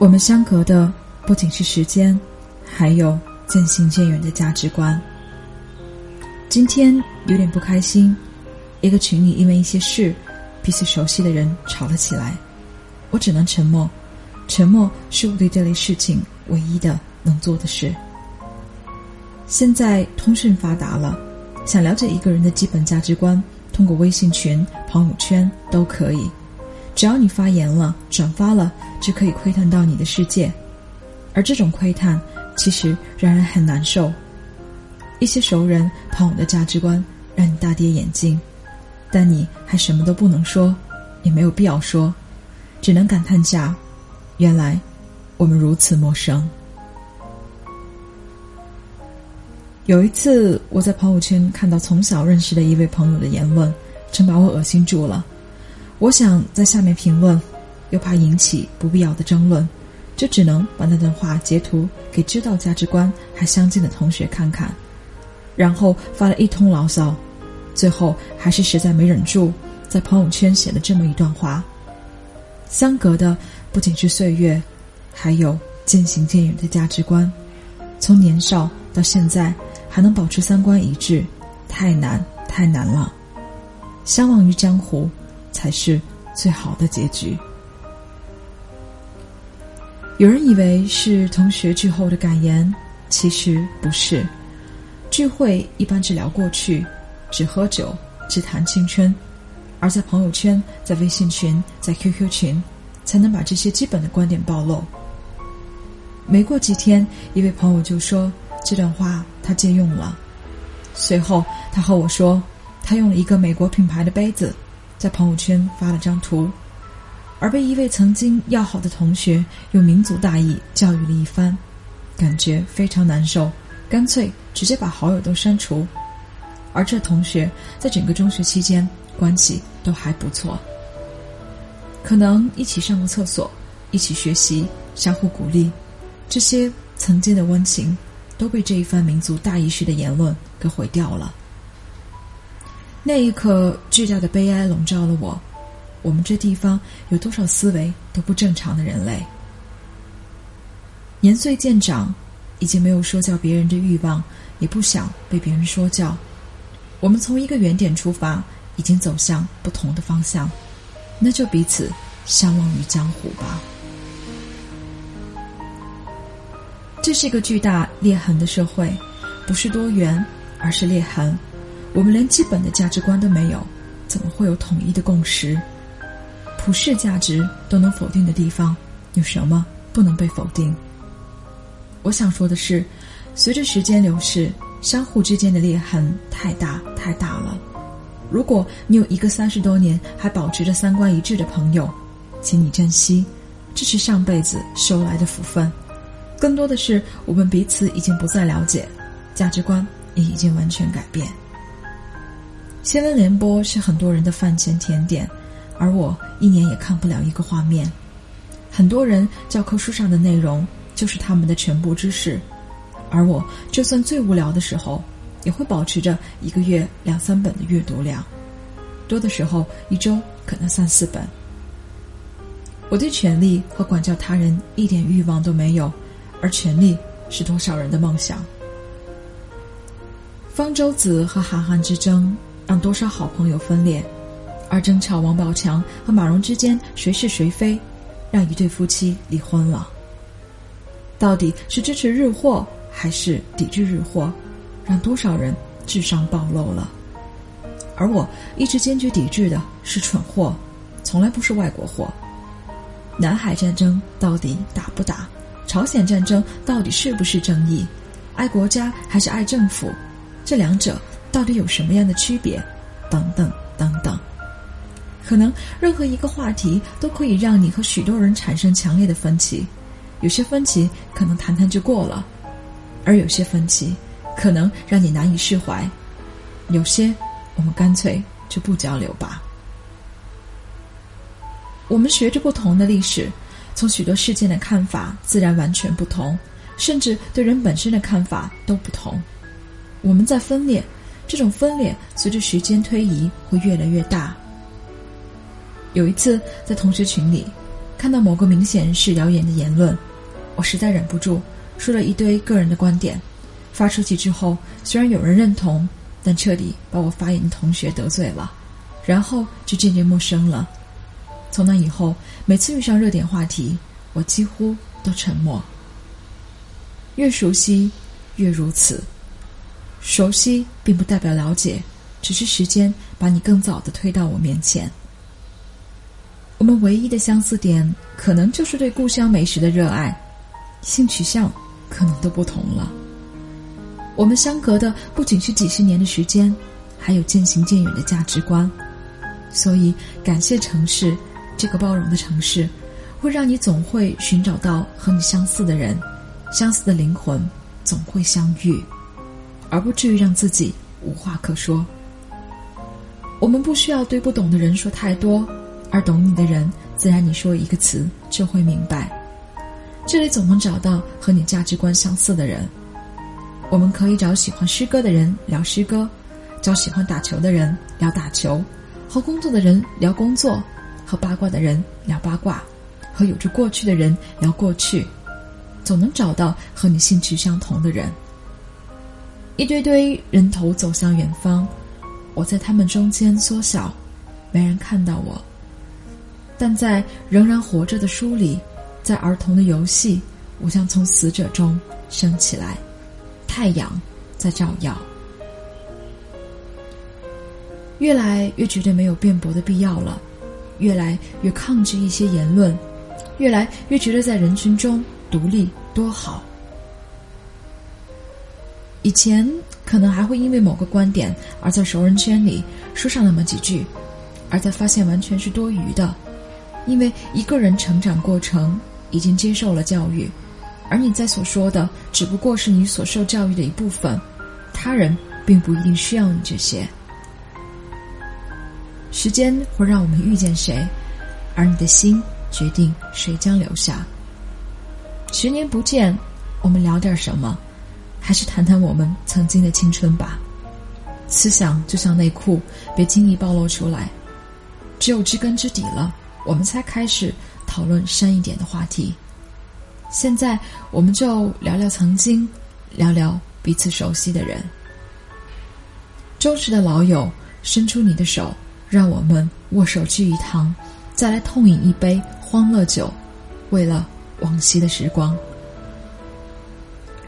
我们相隔的不仅是时间，还有渐行渐远的价值观。今天有点不开心，一个群里因为一些事，彼此熟悉的人吵了起来，我只能沉默。沉默是我对这类事情唯一的能做的事。现在通讯发达了，想了解一个人的基本价值观，通过微信群、朋友圈都可以。只要你发言了、转发了，就可以窥探到你的世界。而这种窥探，其实让人很难受。一些熟人、朋友的价值观让你大跌眼镜，但你还什么都不能说，也没有必要说，只能感叹下。原来，我们如此陌生。有一次，我在朋友圈看到从小认识的一位朋友的言论，真把我恶心住了。我想在下面评论，又怕引起不必要的争论，就只能把那段话截图给知道价值观还相近的同学看看，然后发了一通牢骚，最后还是实在没忍住，在朋友圈写了这么一段话：相隔的。不仅是岁月，还有渐行渐远的价值观。从年少到现在，还能保持三观一致，太难太难了。相忘于江湖，才是最好的结局。有人以为是同学聚后的感言，其实不是。聚会一般只聊过去，只喝酒，只谈青春，而在朋友圈，在微信群，在 QQ 群。才能把这些基本的观点暴露。没过几天，一位朋友就说这段话他借用了。随后，他和我说，他用了一个美国品牌的杯子，在朋友圈发了张图，而被一位曾经要好的同学用民族大义教育了一番，感觉非常难受，干脆直接把好友都删除。而这同学在整个中学期间关系都还不错。可能一起上过厕所，一起学习，相互鼓励，这些曾经的温情，都被这一番民族大义式的言论给毁掉了。那一刻，巨大的悲哀笼罩了我。我们这地方有多少思维都不正常的人类？年岁渐长，已经没有说教别人的欲望，也不想被别人说教。我们从一个原点出发，已经走向不同的方向。那就彼此相忘于江湖吧。这是一个巨大裂痕的社会，不是多元，而是裂痕。我们连基本的价值观都没有，怎么会有统一的共识？普世价值都能否定的地方，有什么不能被否定？我想说的是，随着时间流逝，相互之间的裂痕太大太大了。如果你有一个三十多年还保持着三观一致的朋友，请你珍惜，这是上辈子收来的福分。更多的是我们彼此已经不再了解，价值观也已经完全改变。新闻联播是很多人的饭前甜点，而我一年也看不了一个画面。很多人教科书上的内容就是他们的全部知识，而我就算最无聊的时候。也会保持着一个月两三本的阅读量，多的时候一周可能三四本。我对权力和管教他人一点欲望都没有，而权力是多少人的梦想。方舟子和韩寒之争让多少好朋友分裂，而争吵王宝强和马蓉之间谁是谁非，让一对夫妻离婚了。到底是支持日货还是抵制日货？让多少人智商暴露了，而我一直坚决抵制的是蠢货，从来不是外国货。南海战争到底打不打？朝鲜战争到底是不是正义？爱国家还是爱政府？这两者到底有什么样的区别？等等等等。可能任何一个话题都可以让你和许多人产生强烈的分歧，有些分歧可能谈谈就过了，而有些分歧。可能让你难以释怀，有些我们干脆就不交流吧。我们学着不同的历史，从许多事件的看法自然完全不同，甚至对人本身的看法都不同。我们在分裂，这种分裂随着时间推移会越来越大。有一次在同学群里，看到某个明显是谣言的言论，我实在忍不住说了一堆个人的观点，发出去之后，虽然有人认同，但彻底把我发言的同学得罪了，然后就渐渐陌生了。从那以后，每次遇上热点话题，我几乎都沉默。越熟悉，越如此。熟悉并不代表了解，只是时间把你更早的推到我面前。我们唯一的相似点，可能就是对故乡美食的热爱，性取向可能都不同了。我们相隔的不仅是几十年的时间，还有渐行渐远的价值观。所以，感谢城市。这个包容的城市，会让你总会寻找到和你相似的人，相似的灵魂总会相遇，而不至于让自己无话可说。我们不需要对不懂的人说太多，而懂你的人，自然你说一个词就会明白。这里总能找到和你价值观相似的人。我们可以找喜欢诗歌的人聊诗歌，找喜欢打球的人聊打球，和工作的人聊工作。和八卦的人聊八卦，和有着过去的人聊过去，总能找到和你兴趣相同的人。一堆堆人头走向远方，我在他们中间缩小，没人看到我。但在仍然活着的书里，在儿童的游戏，我将从死者中升起来，太阳在照耀。越来越觉得没有辩驳的必要了。越来越抗拒一些言论，越来越觉得在人群中独立多好。以前可能还会因为某个观点而在熟人圈里说上那么几句，而在发现完全是多余的，因为一个人成长过程已经接受了教育，而你在所说的只不过是你所受教育的一部分，他人并不一定需要你这些。时间会让我们遇见谁，而你的心决定谁将留下。十年不见，我们聊点什么？还是谈谈我们曾经的青春吧。思想就像内裤，别轻易暴露出来。只有知根知底了，我们才开始讨论深一点的话题。现在，我们就聊聊曾经，聊聊彼此熟悉的人。忠实的老友，伸出你的手。让我们握手聚一堂，再来痛饮一杯欢乐酒，为了往昔的时光。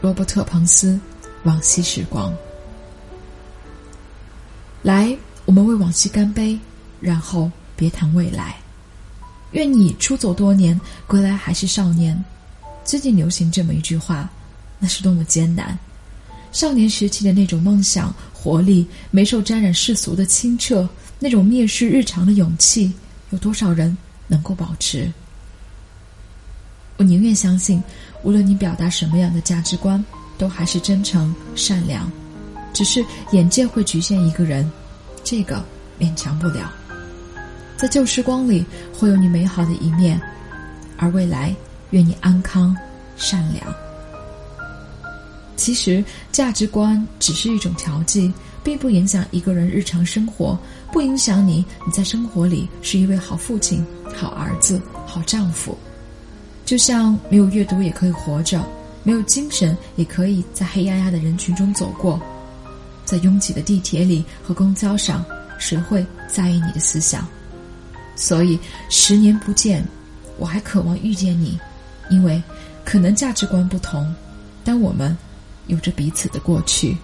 罗伯特·彭斯，往昔时光。来，我们为往昔干杯，然后别谈未来。愿你出走多年，归来还是少年。最近流行这么一句话，那是多么艰难。少年时期的那种梦想、活力，没受沾染世俗的清澈。那种蔑视日常的勇气，有多少人能够保持？我宁愿相信，无论你表达什么样的价值观，都还是真诚善良。只是眼界会局限一个人，这个勉强不了。在旧时光里，会有你美好的一面，而未来，愿你安康善良。其实，价值观只是一种调剂。并不影响一个人日常生活，不影响你你在生活里是一位好父亲、好儿子、好丈夫。就像没有阅读也可以活着，没有精神也可以在黑压压的人群中走过，在拥挤的地铁里和公交上，谁会在意你的思想？所以十年不见，我还渴望遇见你，因为可能价值观不同，但我们有着彼此的过去。